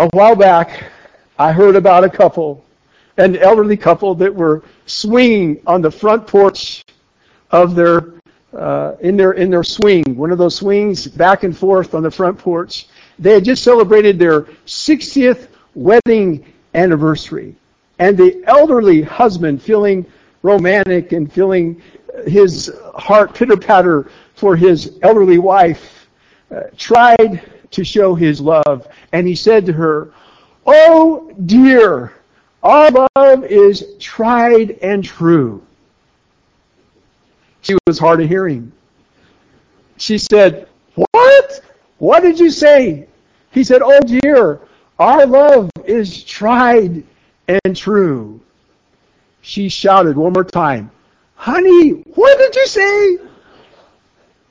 A while back, I heard about a couple, an elderly couple that were swinging on the front porch of their uh, in their in their swing, one of those swings back and forth on the front porch. They had just celebrated their 60th wedding anniversary, and the elderly husband, feeling romantic and feeling his heart pitter patter for his elderly wife, uh, tried to show his love, and he said to her, "Oh dear, our love is tried and true." She was hard of hearing. She said, What? What did you say? He said, Oh dear, our love is tried and true. She shouted one more time, Honey, what did you say?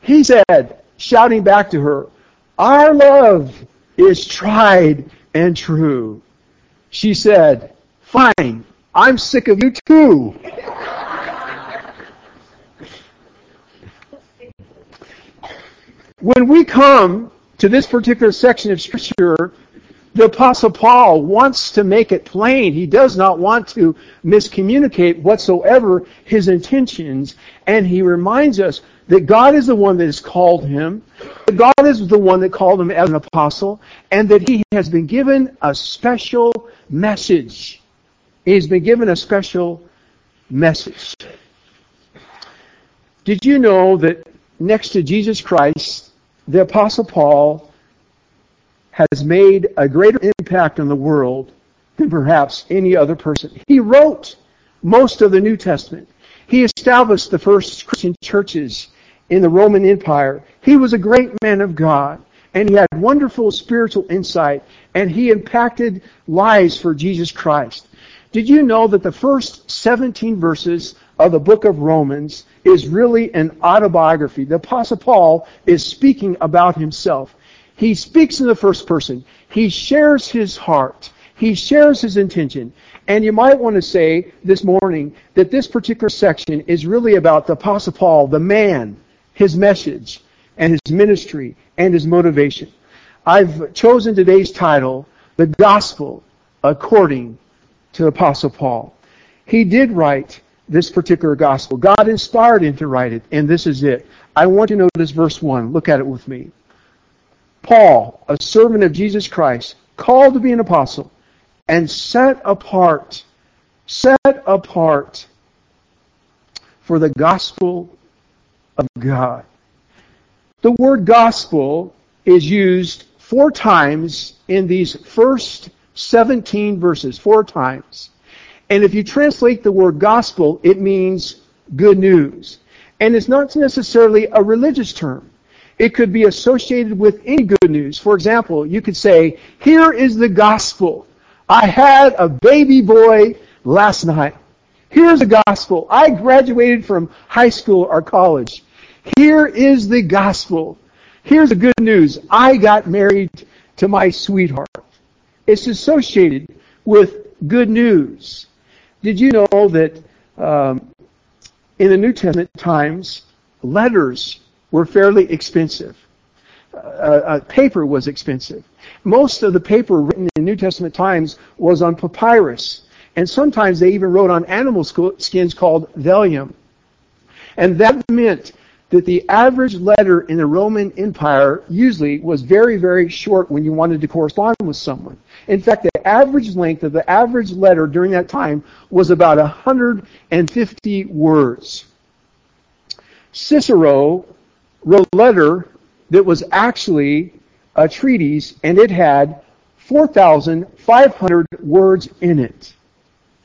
He said, shouting back to her, Our love is tried and true. She said, Fine, I'm sick of you too. When we come to this particular section of Scripture, the Apostle Paul wants to make it plain. He does not want to miscommunicate whatsoever his intentions, and he reminds us that God is the one that has called him, that God is the one that called him as an apostle, and that he has been given a special message. He's been given a special message. Did you know that next to Jesus Christ, the Apostle Paul has made a greater impact on the world than perhaps any other person. He wrote most of the New Testament. He established the first Christian churches in the Roman Empire. He was a great man of God, and he had wonderful spiritual insight, and he impacted lives for Jesus Christ. Did you know that the first 17 verses of the book of Romans is really an autobiography. The Apostle Paul is speaking about himself. He speaks in the first person. He shares his heart. He shares his intention. And you might want to say this morning that this particular section is really about the Apostle Paul, the man, his message, and his ministry, and his motivation. I've chosen today's title, The Gospel According to Apostle Paul. He did write this particular gospel. God inspired him to write it, and this is it. I want you to notice verse 1. Look at it with me. Paul, a servant of Jesus Christ, called to be an apostle, and set apart, set apart for the gospel of God. The word gospel is used four times in these first 17 verses, four times. And if you translate the word gospel, it means good news. And it's not necessarily a religious term. It could be associated with any good news. For example, you could say, here is the gospel. I had a baby boy last night. Here's the gospel. I graduated from high school or college. Here is the gospel. Here's the good news. I got married to my sweetheart. It's associated with good news. Did you know that um, in the New Testament times, letters were fairly expensive? Uh, uh, paper was expensive. Most of the paper written in the New Testament times was on papyrus. And sometimes they even wrote on animal skins called vellum. And that meant that the average letter in the Roman Empire usually was very, very short when you wanted to correspond with someone. In fact, the average length of the average letter during that time was about 150 words. Cicero wrote a letter that was actually a treatise, and it had 4,500 words in it.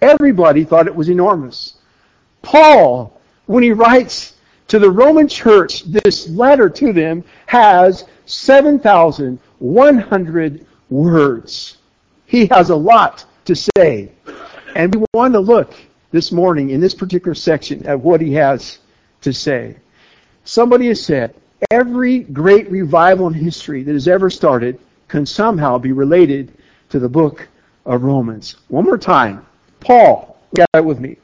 Everybody thought it was enormous. Paul, when he writes to the Roman church, this letter to them has 7,100 words. He has a lot to say. And we want to look this morning in this particular section at what he has to say. Somebody has said, every great revival in history that has ever started can somehow be related to the book of Romans. One more time. Paul, get it with me.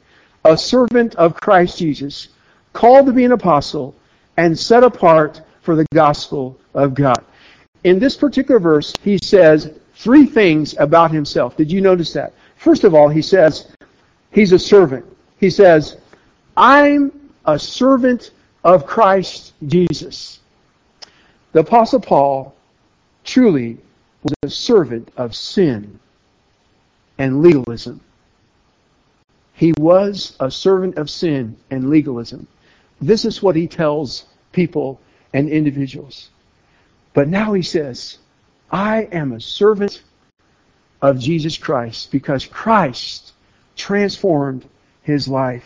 A servant of Christ Jesus called to be an apostle, and set apart for the gospel of God. In this particular verse, he says, three things about himself. Did you notice that? First of all, he says he's a servant. He says, I'm a servant of Christ Jesus. The Apostle Paul truly was a servant of sin and legalism. He was a servant of sin and legalism. This is what he tells people and individuals. But now he says, I am a servant of Jesus Christ because Christ transformed his life.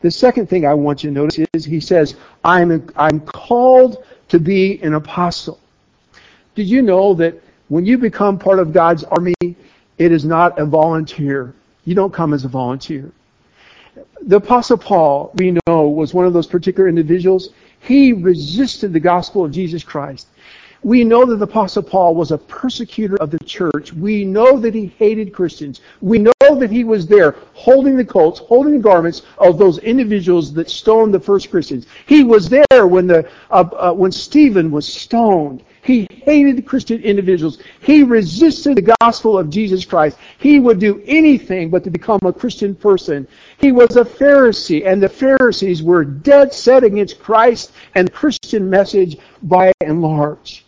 The second thing I want you to notice is he says, I'm, I'm called to be an apostle. Did you know that when you become part of God's army, it is not a volunteer. You don't come as a volunteer. The apostle Paul, we know, was one of those particular individuals. He resisted the gospel of Jesus Christ. We know that the Apostle Paul was a persecutor of the church. We know that he hated Christians. We know that he was there holding the coats, holding the garments of those individuals that stoned the first Christians. He was there when the uh, uh, when Stephen was stoned. He hated Christian individuals. He resisted the gospel of Jesus Christ. He would do anything but to become a Christian person. He was a Pharisee, and the Pharisees were dead set against Christ and the Christian message by and large.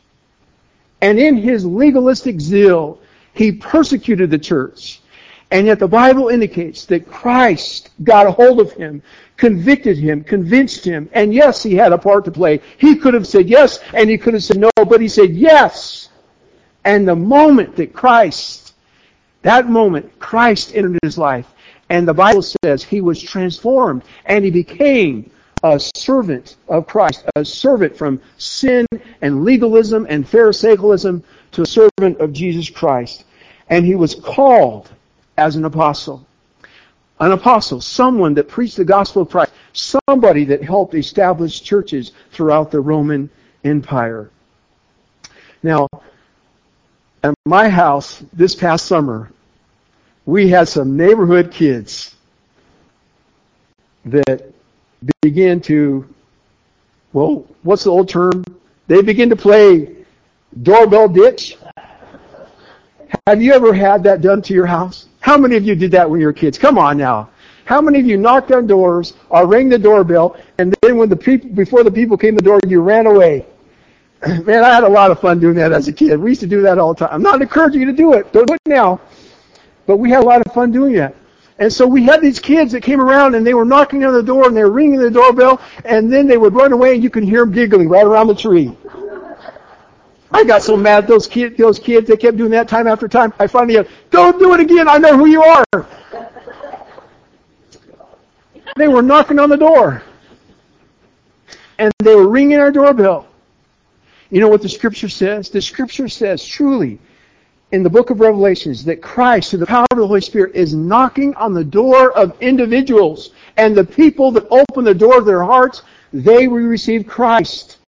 And in his legalistic zeal, he persecuted the church. And yet the Bible indicates that Christ got a hold of him, convicted him, convinced him, and yes, he had a part to play. He could have said yes, and he could have said no, but he said yes. And the moment that Christ, that moment, Christ entered his life, and the Bible says he was transformed, and he became a servant of Christ, a servant from sin and legalism and Pharisaicalism to a servant of Jesus Christ. And he was called as an apostle. An apostle, someone that preached the gospel of Christ, somebody that helped establish churches throughout the Roman Empire. Now, at my house this past summer, we had some neighborhood kids that began to, well, what's the old term? They begin to play doorbell ditch. Have you ever had that done to your house? How many of you did that when you were kids? Come on now. How many of you knocked on doors or rang the doorbell and then when the people, before the people came to the door, you ran away? Man, I had a lot of fun doing that as a kid. We used to do that all the time. I'm not encouraging you to do it. Don't do it now. But we had a lot of fun doing that. And so we had these kids that came around and they were knocking on the door and they were ringing the doorbell and then they would run away and you could hear them giggling right around the tree. I got so mad at those kids, those kids, they kept doing that time after time. I finally yelled, don't do it again, I know who you are. They were knocking on the door. And they were ringing our doorbell. You know what the scripture says? The scripture says, truly, in the book of Revelations that Christ, through the power of the Holy Spirit, is knocking on the door of individuals. And the people that open the door of their hearts, they will receive Christ.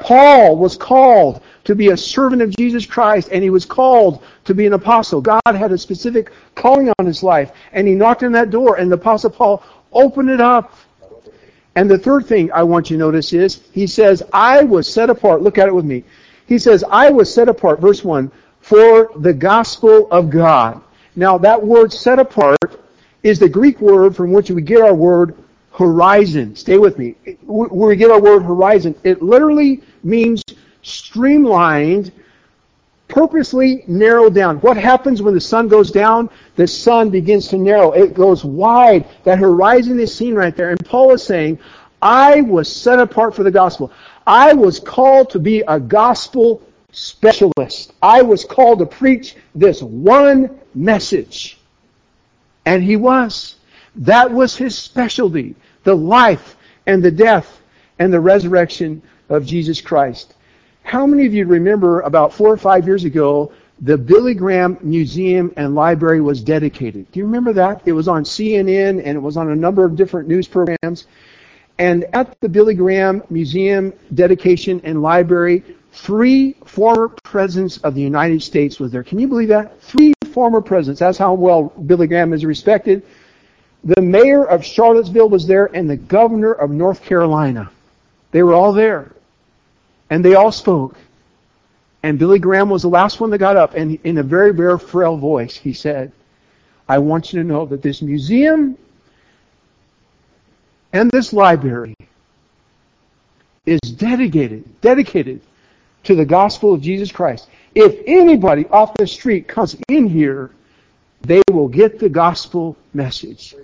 Paul was called to be a servant of Jesus Christ, and he was called to be an apostle. God had a specific calling on his life, and he knocked on that door, and the apostle Paul opened it up. And the third thing I want you to notice is, he says, I was set apart. Look at it with me. He says, I was set apart, verse 1, for the gospel of God. Now, that word set apart is the Greek word from which we get our word horizon. Stay with me. Where we get our word horizon, it literally means streamlined, purposely narrowed down. What happens when the sun goes down? The sun begins to narrow. It goes wide. That horizon is seen right there. And Paul is saying, I was set apart for the gospel. I was called to be a gospel specialist. I was called to preach this one message. And he was. That was his specialty. The life and the death and the resurrection of Jesus Christ. How many of you remember about four or five years ago, the Billy Graham Museum and Library was dedicated? Do you remember that? It was on CNN and it was on a number of different news programs. And at the Billy Graham Museum dedication and library, Three former presidents of the United States was there. Can you believe that? Three former presidents. That's how well Billy Graham is respected. The mayor of Charlottesville was there and the governor of North Carolina. They were all there. And they all spoke. And Billy Graham was the last one that got up, and in a very, very frail voice, he said, I want you to know that this museum and this library is dedicated, dedicated to the gospel of Jesus Christ. If anybody off the street comes in here, they will get the gospel message.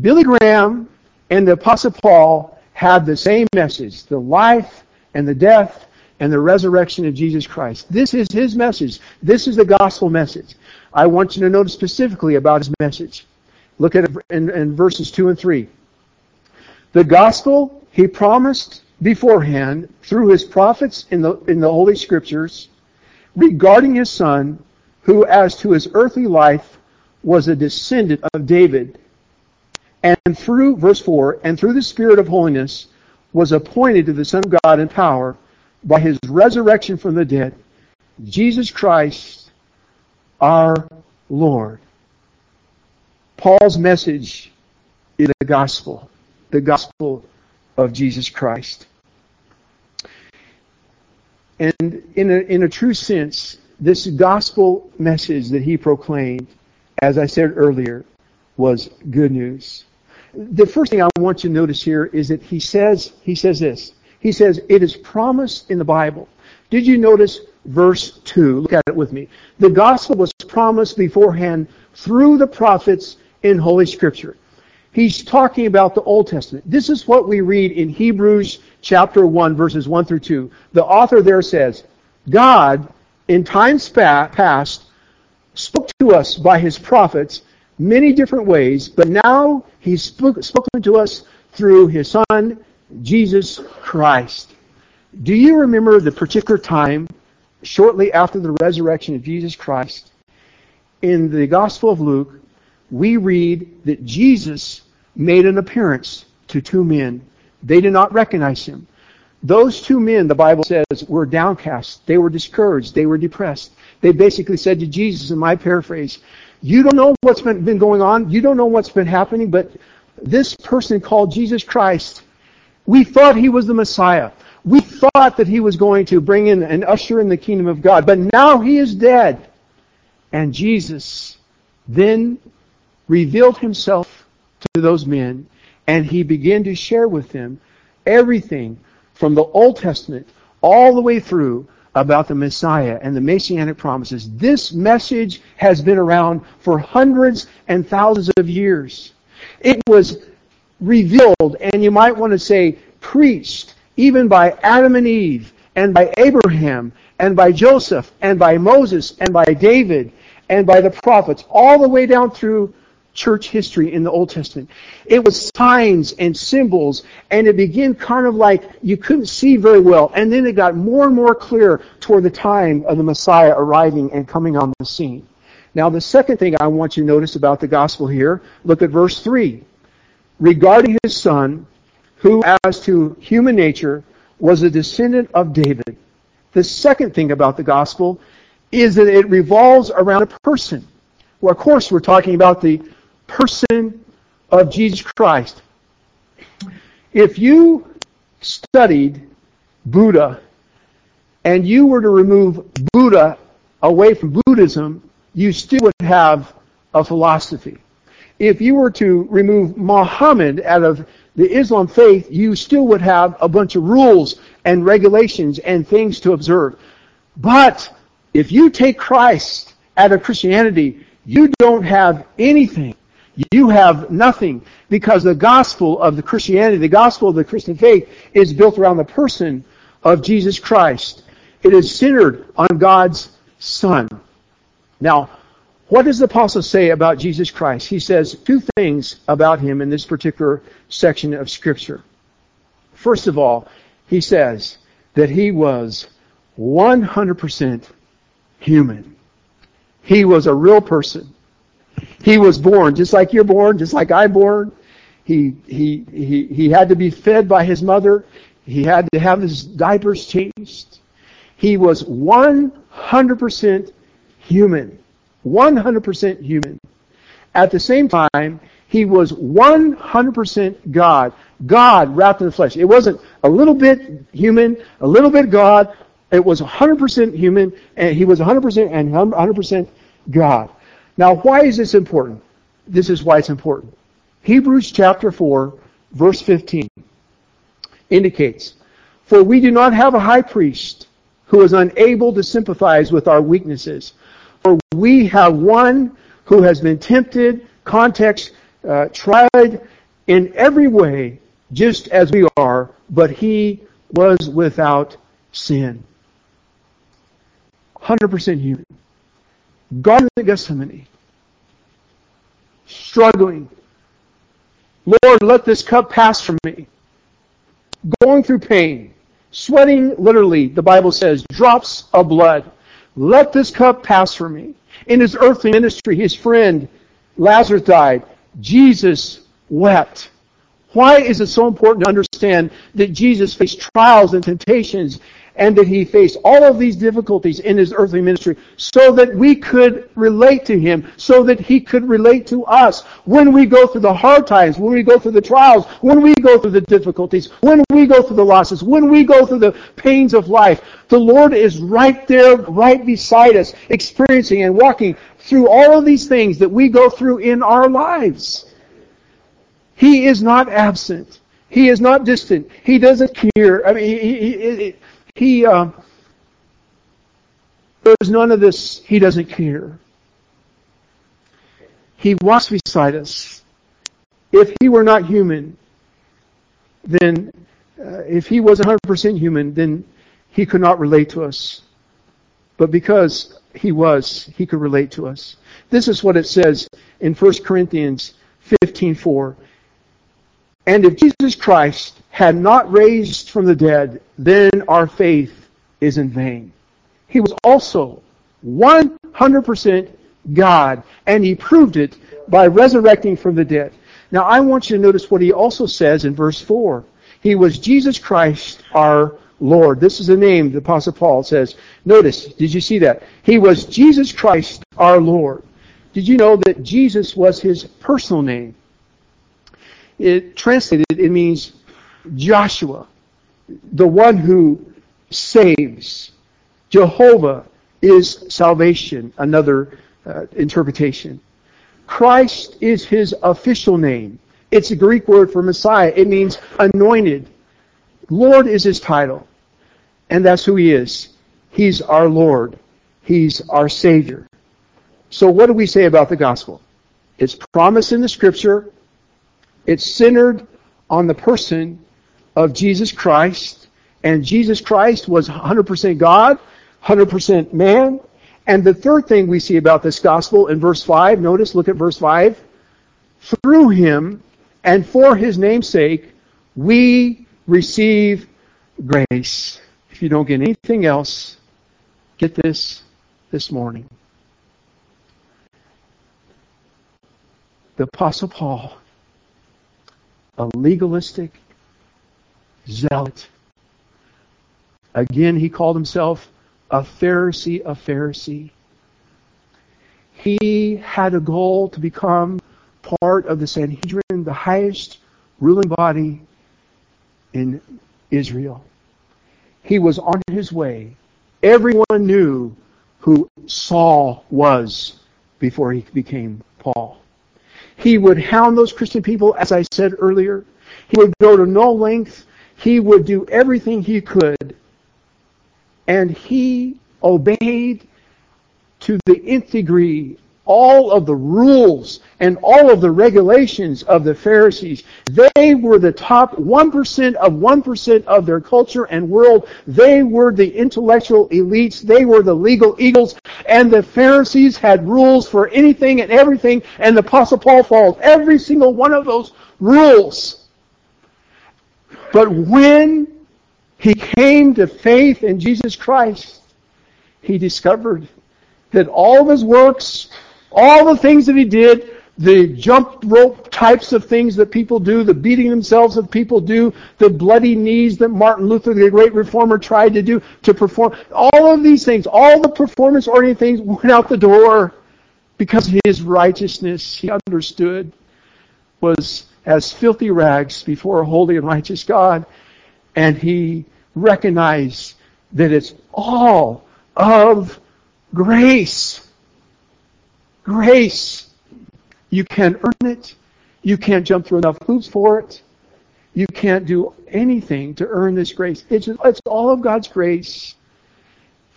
Billy Graham and the Apostle Paul had the same message the life and the death and the resurrection of Jesus Christ. This is his message. This is the gospel message. I want you to notice specifically about his message. Look at in, in verses 2 and 3. The gospel he promised beforehand through his prophets in the, in the Holy Scriptures regarding his son, who as to his earthly life was a descendant of David, and through, verse 4, and through the Spirit of holiness was appointed to the Son of God in power by his resurrection from the dead, Jesus Christ our Lord. Paul's message is the gospel, the gospel of Jesus Christ. And in a, in a true sense, this gospel message that he proclaimed, as I said earlier, was good news. The first thing I want you to notice here is that he says, he says this. He says, it is promised in the Bible. Did you notice verse 2? Look at it with me. The gospel was promised beforehand through the prophets in Holy Scripture. He's talking about the Old Testament. This is what we read in Hebrews chapter 1 verses 1 through 2. The author there says, God, in times past, spoke to us by his prophets many different ways, but now he's spoken to us through his son, Jesus Christ. Do you remember the particular time shortly after the resurrection of Jesus Christ? In the Gospel of Luke, we read that Jesus made an appearance to two men. They did not recognize him. Those two men, the Bible says, were downcast. They were discouraged. They were depressed. They basically said to Jesus, in my paraphrase, you don't know what's been, been going on. You don't know what's been happening, but this person called Jesus Christ we thought he was the Messiah. We thought that he was going to bring in and usher in the kingdom of God. But now he is dead. And Jesus then revealed himself to those men and he began to share with them everything from the Old Testament all the way through about the Messiah and the Messianic promises. This message has been around for hundreds and thousands of years. It was revealed, and you might want to say preached, even by Adam and Eve, and by Abraham, and by Joseph, and by Moses, and by David, and by the prophets, all the way down through church history in the Old Testament. It was signs and symbols, and it began kind of like you couldn't see very well, and then it got more and more clear toward the time of the Messiah arriving and coming on the scene. Now, the second thing I want you to notice about the gospel here, look at verse 3 regarding his son, who, as to human nature, was a descendant of David. The second thing about the gospel is that it revolves around a person. Well, of course, we're talking about the person of Jesus Christ. If you studied Buddha and you were to remove Buddha away from Buddhism, you still would have a philosophy if you were to remove Muhammad out of the Islam faith, you still would have a bunch of rules and regulations and things to observe. But if you take Christ out of Christianity, you don't have anything. You have nothing because the gospel of the Christianity, the gospel of the Christian faith is built around the person of Jesus Christ. It is centered on God's Son. Now, what does the apostle say about Jesus Christ? He says two things about him in this particular section of scripture. First of all, he says that he was 100% human. He was a real person. He was born just like you're born, just like I'm born. He, he, he, he had to be fed by his mother. He had to have his diapers changed. He was 100% human. 100% human. At the same time, he was 100% God. God wrapped in the flesh. It wasn't a little bit human, a little bit God, It was 100% human, and he was 100% and 100% God. Now, why is this important? This is why it's important. Hebrews chapter 4, verse 15 indicates, For we do not have a high priest who is unable to sympathize with our weaknesses, for we have one who has been tempted, context, uh, tried in every way, just as we are, but he was without sin. 100% human. Garden of Gethsemane. Struggling. Lord, let this cup pass from me. Going through pain. Sweating, literally, the Bible says, drops of blood. Let this cup pass from me. In his earthly ministry, his friend Lazarus died. Jesus wept. Why is it so important to understand that Jesus faced trials and temptations and that he faced all of these difficulties in his earthly ministry so that we could relate to him, so that he could relate to us when we go through the hard times, when we go through the trials, when we go through the difficulties, when we go through the losses, when we go through the pains of life. The Lord is right there, right beside us, experiencing and walking through all of these things that we go through in our lives. He is not absent. He is not distant. He doesn't care. I mean, he, he, he, he uh, there's none of this. He doesn't care. He walks beside us. If he were not human, then uh, if he was 100% human, then he could not relate to us. But because he was, he could relate to us. This is what it says in 1 Corinthians 15:4. And if Jesus Christ had not raised from the dead, then our faith is in vain. He was also 100% God, and he proved it by resurrecting from the dead. Now I want you to notice what he also says in verse 4. He was Jesus Christ our Lord. This is the name the Apostle Paul says. Notice, did you see that? He was Jesus Christ our Lord. Did you know that Jesus was his personal name? It translated, it means Joshua, the one who saves. Jehovah is salvation, another uh, interpretation. Christ is his official name. It's a Greek word for Messiah. It means anointed. Lord is his title. And that's who he is. He's our Lord. He's our Savior. So what do we say about the gospel? It's promised in the scripture. It's centered on the person of Jesus Christ. And Jesus Christ was 100% God, 100% man. And the third thing we see about this gospel in verse 5, notice, look at verse 5. Through him and for his name's sake, we receive grace. If you don't get anything else, get this this morning. The Apostle Paul, a legalistic zealot. Again, he called himself a Pharisee of Pharisee. He had a goal to become part of the Sanhedrin, the highest ruling body in Israel. He was on his way. Everyone knew who Saul was before he became Paul. He would hound those Christian people, as I said earlier. He would go to no length. He would do everything he could. And he obeyed to the nth degree all of the rules and all of the regulations of the Pharisees. They were the top 1% of 1% of their culture and world. They were the intellectual elites. They were the legal eagles. And the Pharisees had rules for anything and everything. And the Apostle Paul followed every single one of those rules. But when he came to faith in Jesus Christ, he discovered that all of his works all the things that he did, the jump rope types of things that people do, the beating themselves that people do, the bloody knees that Martin Luther, the great reformer, tried to do to perform. All of these things, all the performance oriented things went out the door because his righteousness, he understood, was as filthy rags before a holy and righteous God. And he recognized that it's all of grace. Grace. You can't earn it. You can't jump through enough hoops for it. You can't do anything to earn this grace. It's, it's all of God's grace.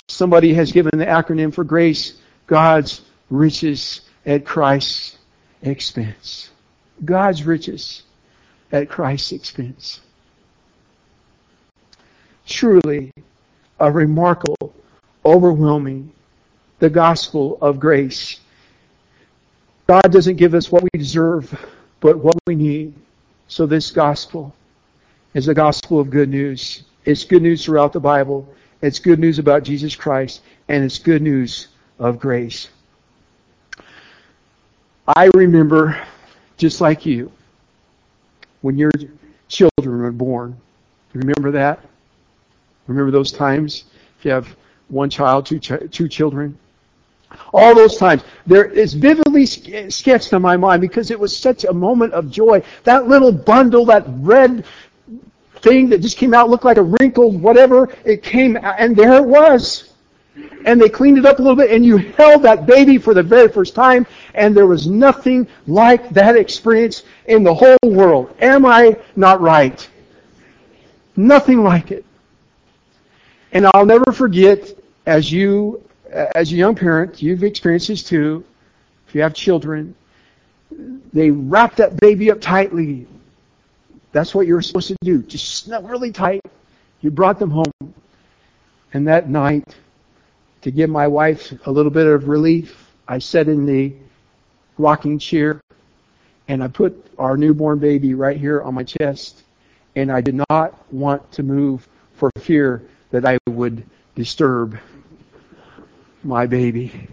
Somebody has given the acronym for grace, God's riches at Christ's expense. God's riches at Christ's expense. Truly a remarkable, overwhelming, the gospel of grace. God doesn't give us what we deserve, but what we need. So this gospel is a gospel of good news. It's good news throughout the Bible. It's good news about Jesus Christ, and it's good news of grace. I remember, just like you, when your children were born. Remember that? Remember those times? If you have one child, two, ch- two children. All those times. There is vividly sketched in my mind because it was such a moment of joy. That little bundle, that red thing that just came out, looked like a wrinkled whatever, it came out, and there it was. And they cleaned it up a little bit, and you held that baby for the very first time, and there was nothing like that experience in the whole world. Am I not right? Nothing like it. And I'll never forget, as you, as a young parent, you've experienced this too. If you have children, they wrap that baby up tightly. That's what you're supposed to do. Just snug really tight. You brought them home. And that night, to give my wife a little bit of relief, I sat in the rocking chair and I put our newborn baby right here on my chest. And I did not want to move for fear that I would disturb my baby,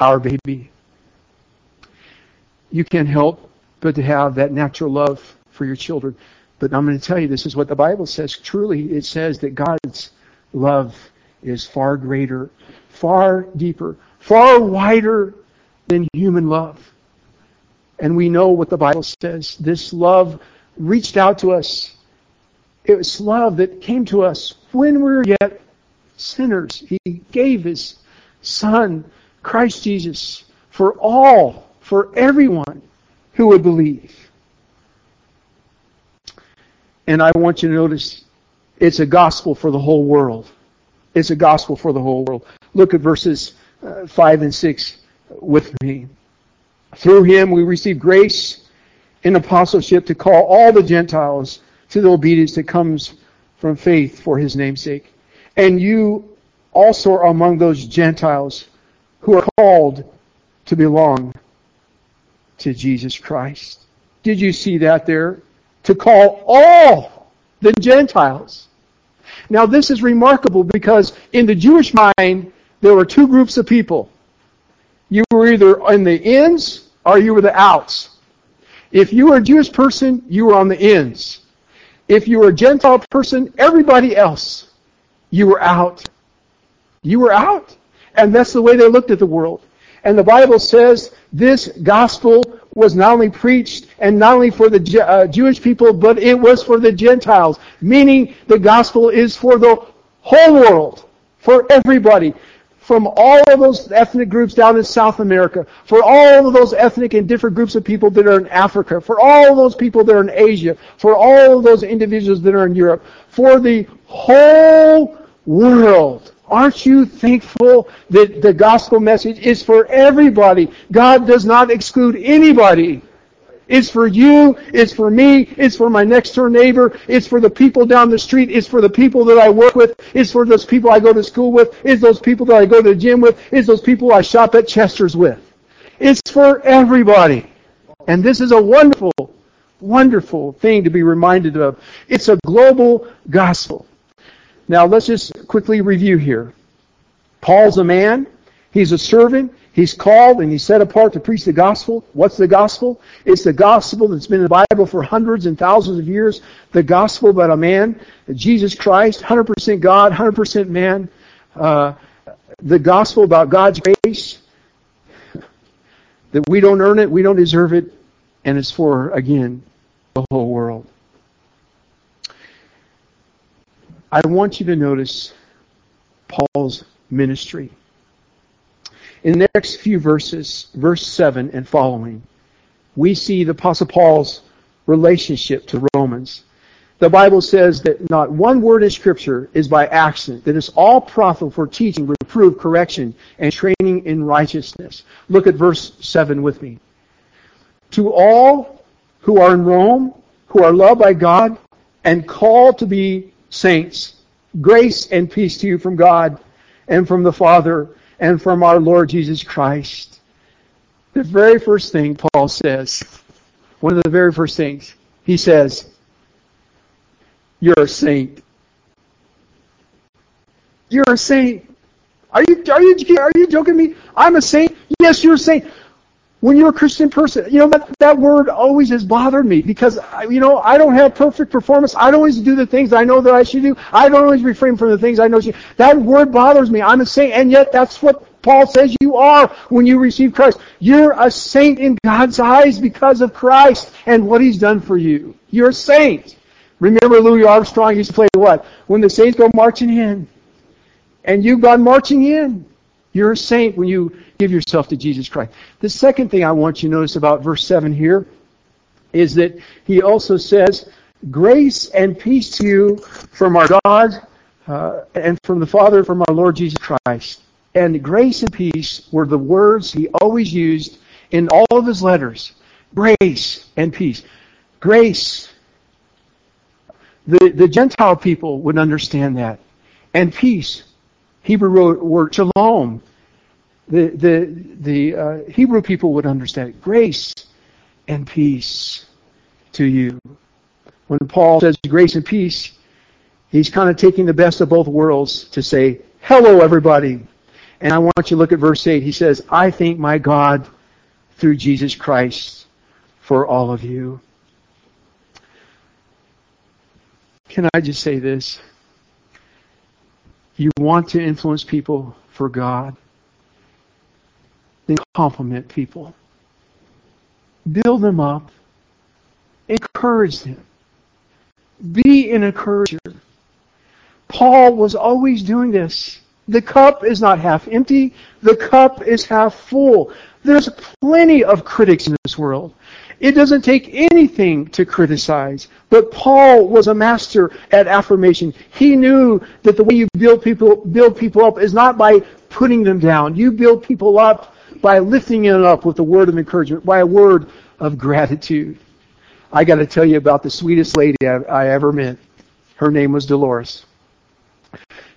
our baby. You can't help but to have that natural love for your children. But I'm going to tell you, this is what the Bible says. Truly, it says that God's love is far greater, far deeper, far wider than human love. And we know what the Bible says. This love reached out to us. It was love that came to us when we were yet sinners. He gave His Son, Christ Jesus, for all, for everyone who would believe. And I want you to notice it's a gospel for the whole world. It's a gospel for the whole world. Look at verses uh, 5 and 6 with me. Through him we receive grace and apostleship to call all the Gentiles to the obedience that comes from faith for his namesake. And you also are among those Gentiles who are called to belong to Jesus Christ. Did you see that there? To call all the Gentiles. Now this is remarkable because in the Jewish mind, there were two groups of people. You were either in the ins or you were the outs. If you were a Jewish person, you were on the ins. If you were a Gentile person, everybody else, you were out. You were out. And that's the way they looked at the world. And the Bible says this gospel was not only preached and not only for the uh, Jewish people, but it was for the Gentiles. Meaning the gospel is for the whole world, for everybody from all of those ethnic groups down in South America, for all of those ethnic and different groups of people that are in Africa, for all of those people that are in Asia, for all of those individuals that are in Europe, for the whole world. Aren't you thankful that the gospel message is for everybody? God does not exclude anybody. It's for you. It's for me. It's for my next door neighbor. It's for the people down the street. It's for the people that I work with. It's for those people I go to school with. It's those people that I go to the gym with. It's those people I shop at Chester's with. It's for everybody. And this is a wonderful, wonderful thing to be reminded of. It's a global gospel. Now let's just quickly review here. Paul's a man. He's a servant. He's called and he's set apart to preach the gospel. What's the gospel? It's the gospel that's been in the Bible for hundreds and thousands of years. The gospel about a man, Jesus Christ, 100% God, 100% man. Uh, the gospel about God's grace, that we don't earn it, we don't deserve it, and it's for, again, the whole world. I want you to notice Paul's ministry. In the next few verses, verse 7 and following, we see the Apostle Paul's relationship to Romans. The Bible says that not one word in Scripture is by accident, that it's all profitable for teaching, reproof, correction, and training in righteousness. Look at verse 7 with me. To all who are in Rome, who are loved by God, and called to be saints, grace and peace to you from God and from the Father and from our Lord Jesus Christ. The very first thing Paul says, one of the very first things, he says, you're a saint. You're a saint. Are you, are you, are you joking me? I'm a saint? Yes, you're a saint. When you're a Christian person, you know, that, that word always has bothered me because, you know, I don't have perfect performance. I don't always do the things I know that I should do. I don't always refrain from the things I know. Should. That word bothers me. I'm a saint, and yet that's what Paul says you are when you receive Christ. You're a saint in God's eyes because of Christ and what He's done for you. You're a saint. Remember Louis Armstrong used to play what? When the saints go marching in. And you've gone marching in. You're a saint when you give yourself to Jesus Christ. The second thing I want you to notice about verse 7 here is that he also says, Grace and peace to you from our God uh, and from the Father, from our Lord Jesus Christ. And grace and peace were the words he always used in all of his letters. Grace and peace. Grace. The, the Gentile people would understand that. And peace. Hebrew word shalom. The, the, the uh, Hebrew people would understand grace and peace to you. When Paul says grace and peace, he's kind of taking the best of both worlds to say, hello everybody. And I want you to look at verse 8. He says, I thank my God through Jesus Christ for all of you. Can I just say this? You want to influence people for God, then compliment people. Build them up. Encourage them. Be an encourager. Paul was always doing this. The cup is not half empty. The cup is half full. There's plenty of critics in this world. It doesn't take anything to criticize. But Paul was a master at affirmation. He knew that the way you build people, build people up is not by putting them down. You build people up by lifting them up with a word of encouragement, by a word of gratitude. I got to tell you about the sweetest lady I, I ever met. Her name was Dolores.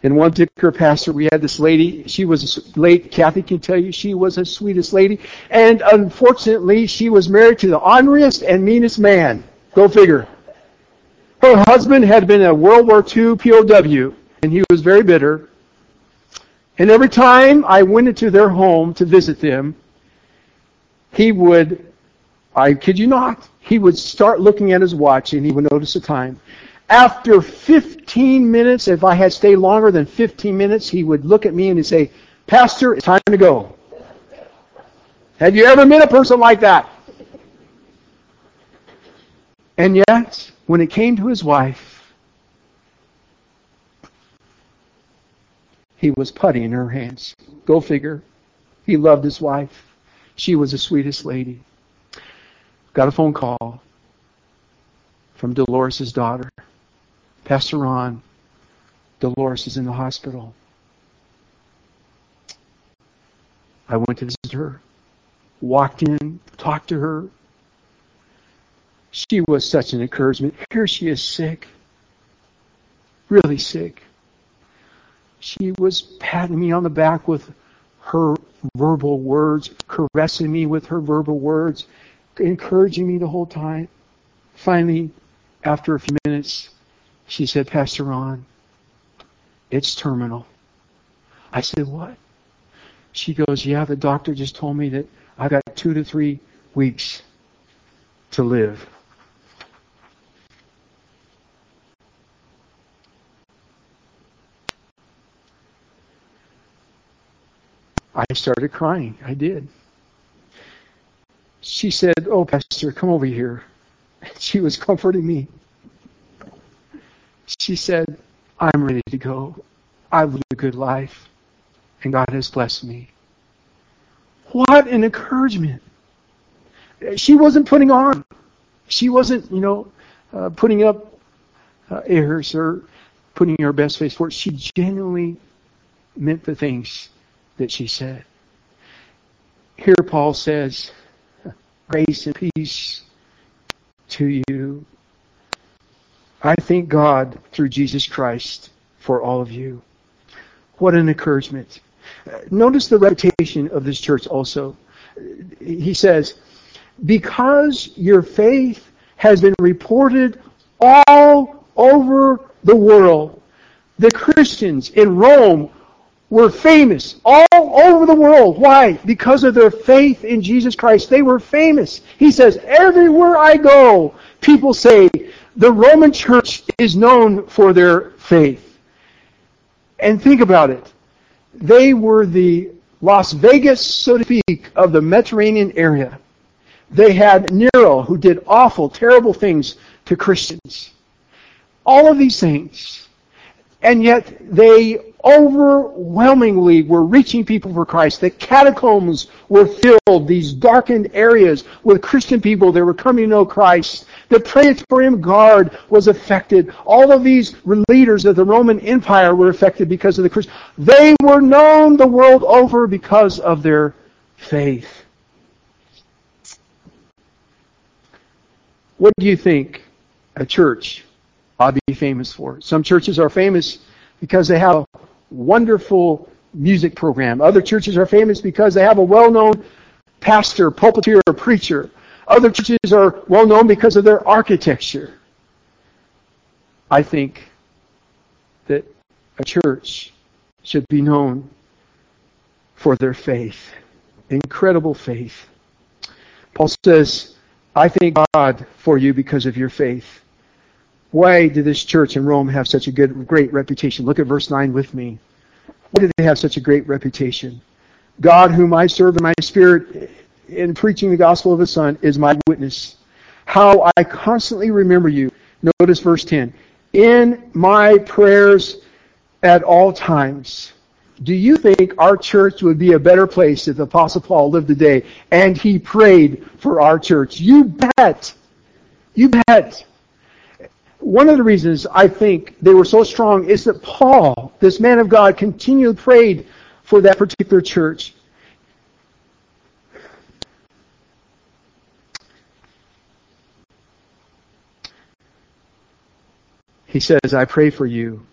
In one particular pastor, we had this lady. She was late. Kathy can tell you she was the sweetest lady. And unfortunately, she was married to the honoriest and meanest man. Go figure. Her husband had been a World War II POW, and he was very bitter. And every time I went into their home to visit them, he would, I kid you not, he would start looking at his watch and he would notice the time. After 15 minutes, if I had stayed longer than 15 minutes, he would look at me and he'd say, Pastor, it's time to go. Have you ever met a person like that? And yet, when it came to his wife, he was putty in her hands. Go figure. He loved his wife. She was the sweetest lady. Got a phone call from Dolores' daughter. Pastor Ron, Dolores is in the hospital. I went to visit her, walked in, talked to her. She was such an encouragement. Here she is sick, really sick. She was patting me on the back with her verbal words, caressing me with her verbal words, encouraging me the whole time. Finally, after a few minutes, she said, Pastor Ron, it's terminal. I said, what? She goes, yeah, the doctor just told me that I've got two to three weeks to live. I started crying. I did. She said, Oh, Pastor, come over here. She was comforting me. She said, I'm ready to go. I've lived a good life, and God has blessed me. What an encouragement. She wasn't putting on. She wasn't, you know, uh, putting up uh, airs or putting her best face forward. She genuinely meant the things that she said. Here Paul says, grace and peace to you. I thank God through Jesus Christ for all of you. What an encouragement. Uh, notice the reputation of this church also. He says, because your faith has been reported all over the world. The Christians in Rome were famous all over the world. Why? Because of their faith in Jesus Christ. They were famous. He says, everywhere I go, people say, the Roman church is known for their faith. And think about it. They were the Las Vegas, so to speak, of the Mediterranean area. They had Nero, who did awful, terrible things to Christians. All of these things. And yet they overwhelmingly were reaching people for Christ. The catacombs were filled, these darkened areas, with Christian people that were coming to know Christ. The Praetorian Guard was affected. All of these leaders of the Roman Empire were affected because of the Christians. They were known the world over because of their faith. What do you think a church to be famous for? Some churches are famous because they have a wonderful music program. Other churches are famous because they have a well-known pastor, pulpiteer, or preacher. Other churches are well known because of their architecture. I think that a church should be known for their faith. Incredible faith. Paul says, I thank God for you because of your faith. Why did this church in Rome have such a good, great reputation? Look at verse 9 with me. Why did they have such a great reputation? God, whom I serve in my spirit in preaching the gospel of His Son, is my witness. How I constantly remember you. Notice verse 10. In my prayers at all times. Do you think our church would be a better place if Apostle Paul lived today and he prayed for our church? You bet. You bet. One of the reasons I think they were so strong is that Paul, this man of God, continually prayed for that particular church. He says, I pray for you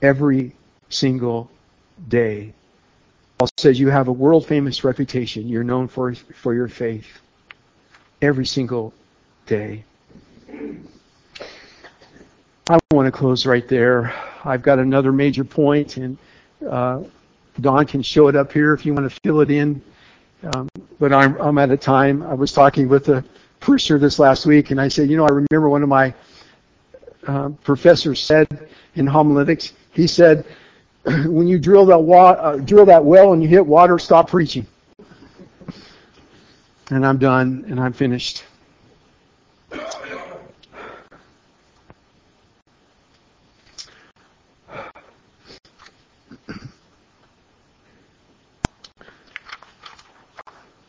every single day. Paul says you have a world famous reputation. You're known for, for your faith every single day. I want to close right there. I've got another major point, and uh, Don can show it up here if you want to fill it in. Um, but I'm, I'm at a time. I was talking with a parishioner this last week, and I said, you know, I remember one of my uh, professors said in homiletics. He said, when you drill that wa- uh, drill that well and you hit water, stop preaching. And I'm done, and I'm finished.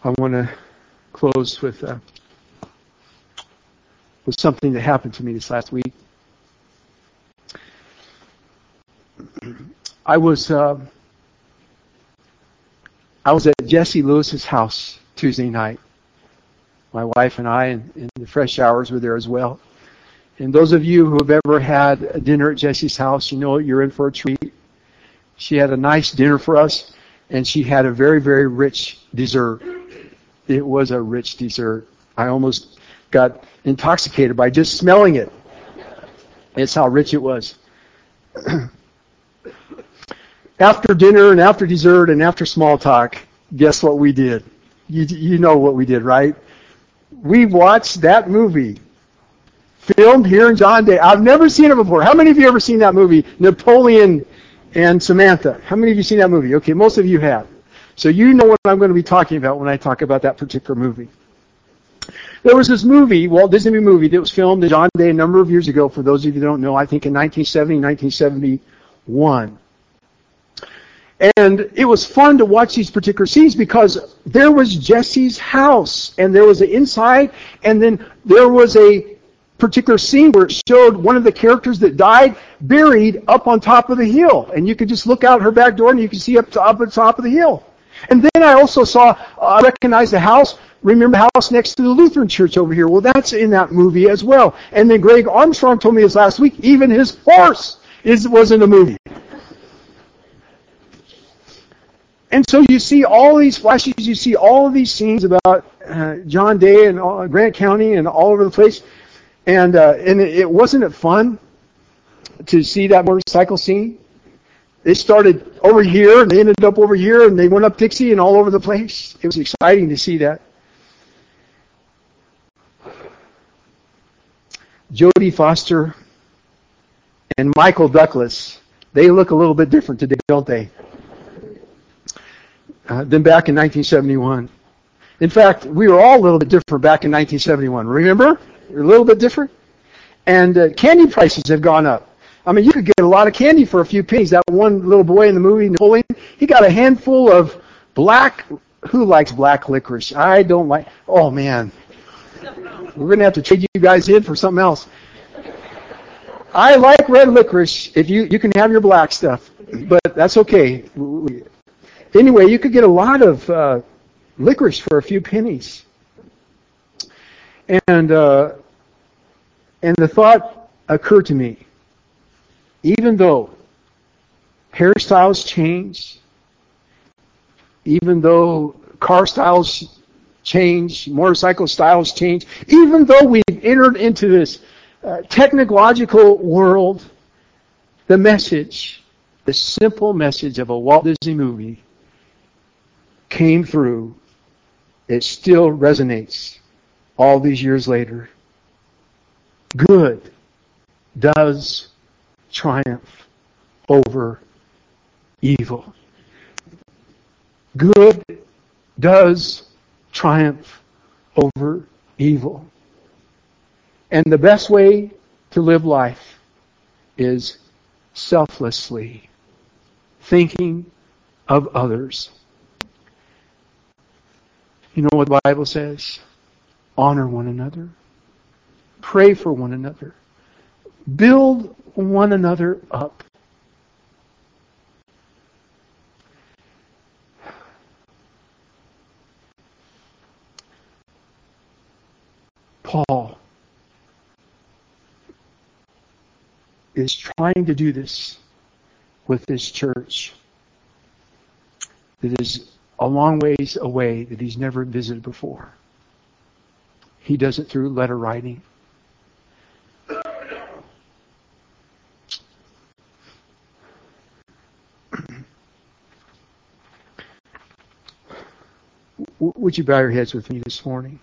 I want to close with uh, with something that happened to me this last week. I was uh, I was at Jesse Lewis's house Tuesday night. My wife and I and, and the fresh showers were there as well. And those of you who have ever had a dinner at Jesse's house, you know you're in for a treat. She had a nice dinner for us, and she had a very, very rich dessert. It was a rich dessert. I almost got intoxicated by just smelling it. It's how rich it was. after dinner and after dessert and after small talk, guess what we did? You, you know what we did, right? We watched that movie filmed here in John Day. I've never seen it before. How many of you ever seen that movie, Napoleon and Samantha? How many of you seen that movie? Okay, most of you have. So you know what I'm going to be talking about when I talk about that particular movie. There was this movie, Walt Disney movie, that was filmed in John Day a number of years ago. For those of you who don't know, I think in 1970, 1971. And it was fun to watch these particular scenes because there was Jesse's house and there was an inside and then there was a particular scene where it showed one of the characters that died buried up on top of the hill. And you could just look out her back door and you could see up, to, up on top of the hill. And then I also saw, uh, recognized the house, remember the house next to the Lutheran church over here. Well, that's in that movie as well. And then Greg Armstrong told me this last week, even his horse is, was in the movie. And so you see all these flashes, you see all of these scenes about uh, John Day and all, Grant County and all over the place. And, uh, and it, it wasn't it fun to see that motorcycle scene? They started over here and they ended up over here and they went up Dixie and all over the place. It was exciting to see that. Jodie Foster and Michael Douglas, they look a little bit different today, don't they? Uh, than back in 1971. In fact, we were all a little bit different back in 1971. Remember? We were a little bit different. And uh, candy prices have gone up. I mean, you could get a lot of candy for a few pennies. That one little boy in the movie, Napoleon, he got a handful of black. Who likes black licorice? I don't like. Oh man, we're gonna have to trade you guys in for something else. I like red licorice. If you you can have your black stuff, but that's okay. Anyway, you could get a lot of uh, licorice for a few pennies, and uh, and the thought occurred to me even though hairstyles change, even though car styles change, motorcycle styles change, even though we've entered into this uh, technological world, the message, the simple message of a Walt Disney movie came through. It still resonates all these years later. Good does triumph over evil. Good does triumph over evil. And the best way to live life is selflessly thinking of others. You know what the Bible says? Honor one another. Pray for one another. Build one another up. Paul is trying to do this with this church that is a long ways away that he's never visited before. He does it through letter writing. Would you bow your heads with me this morning?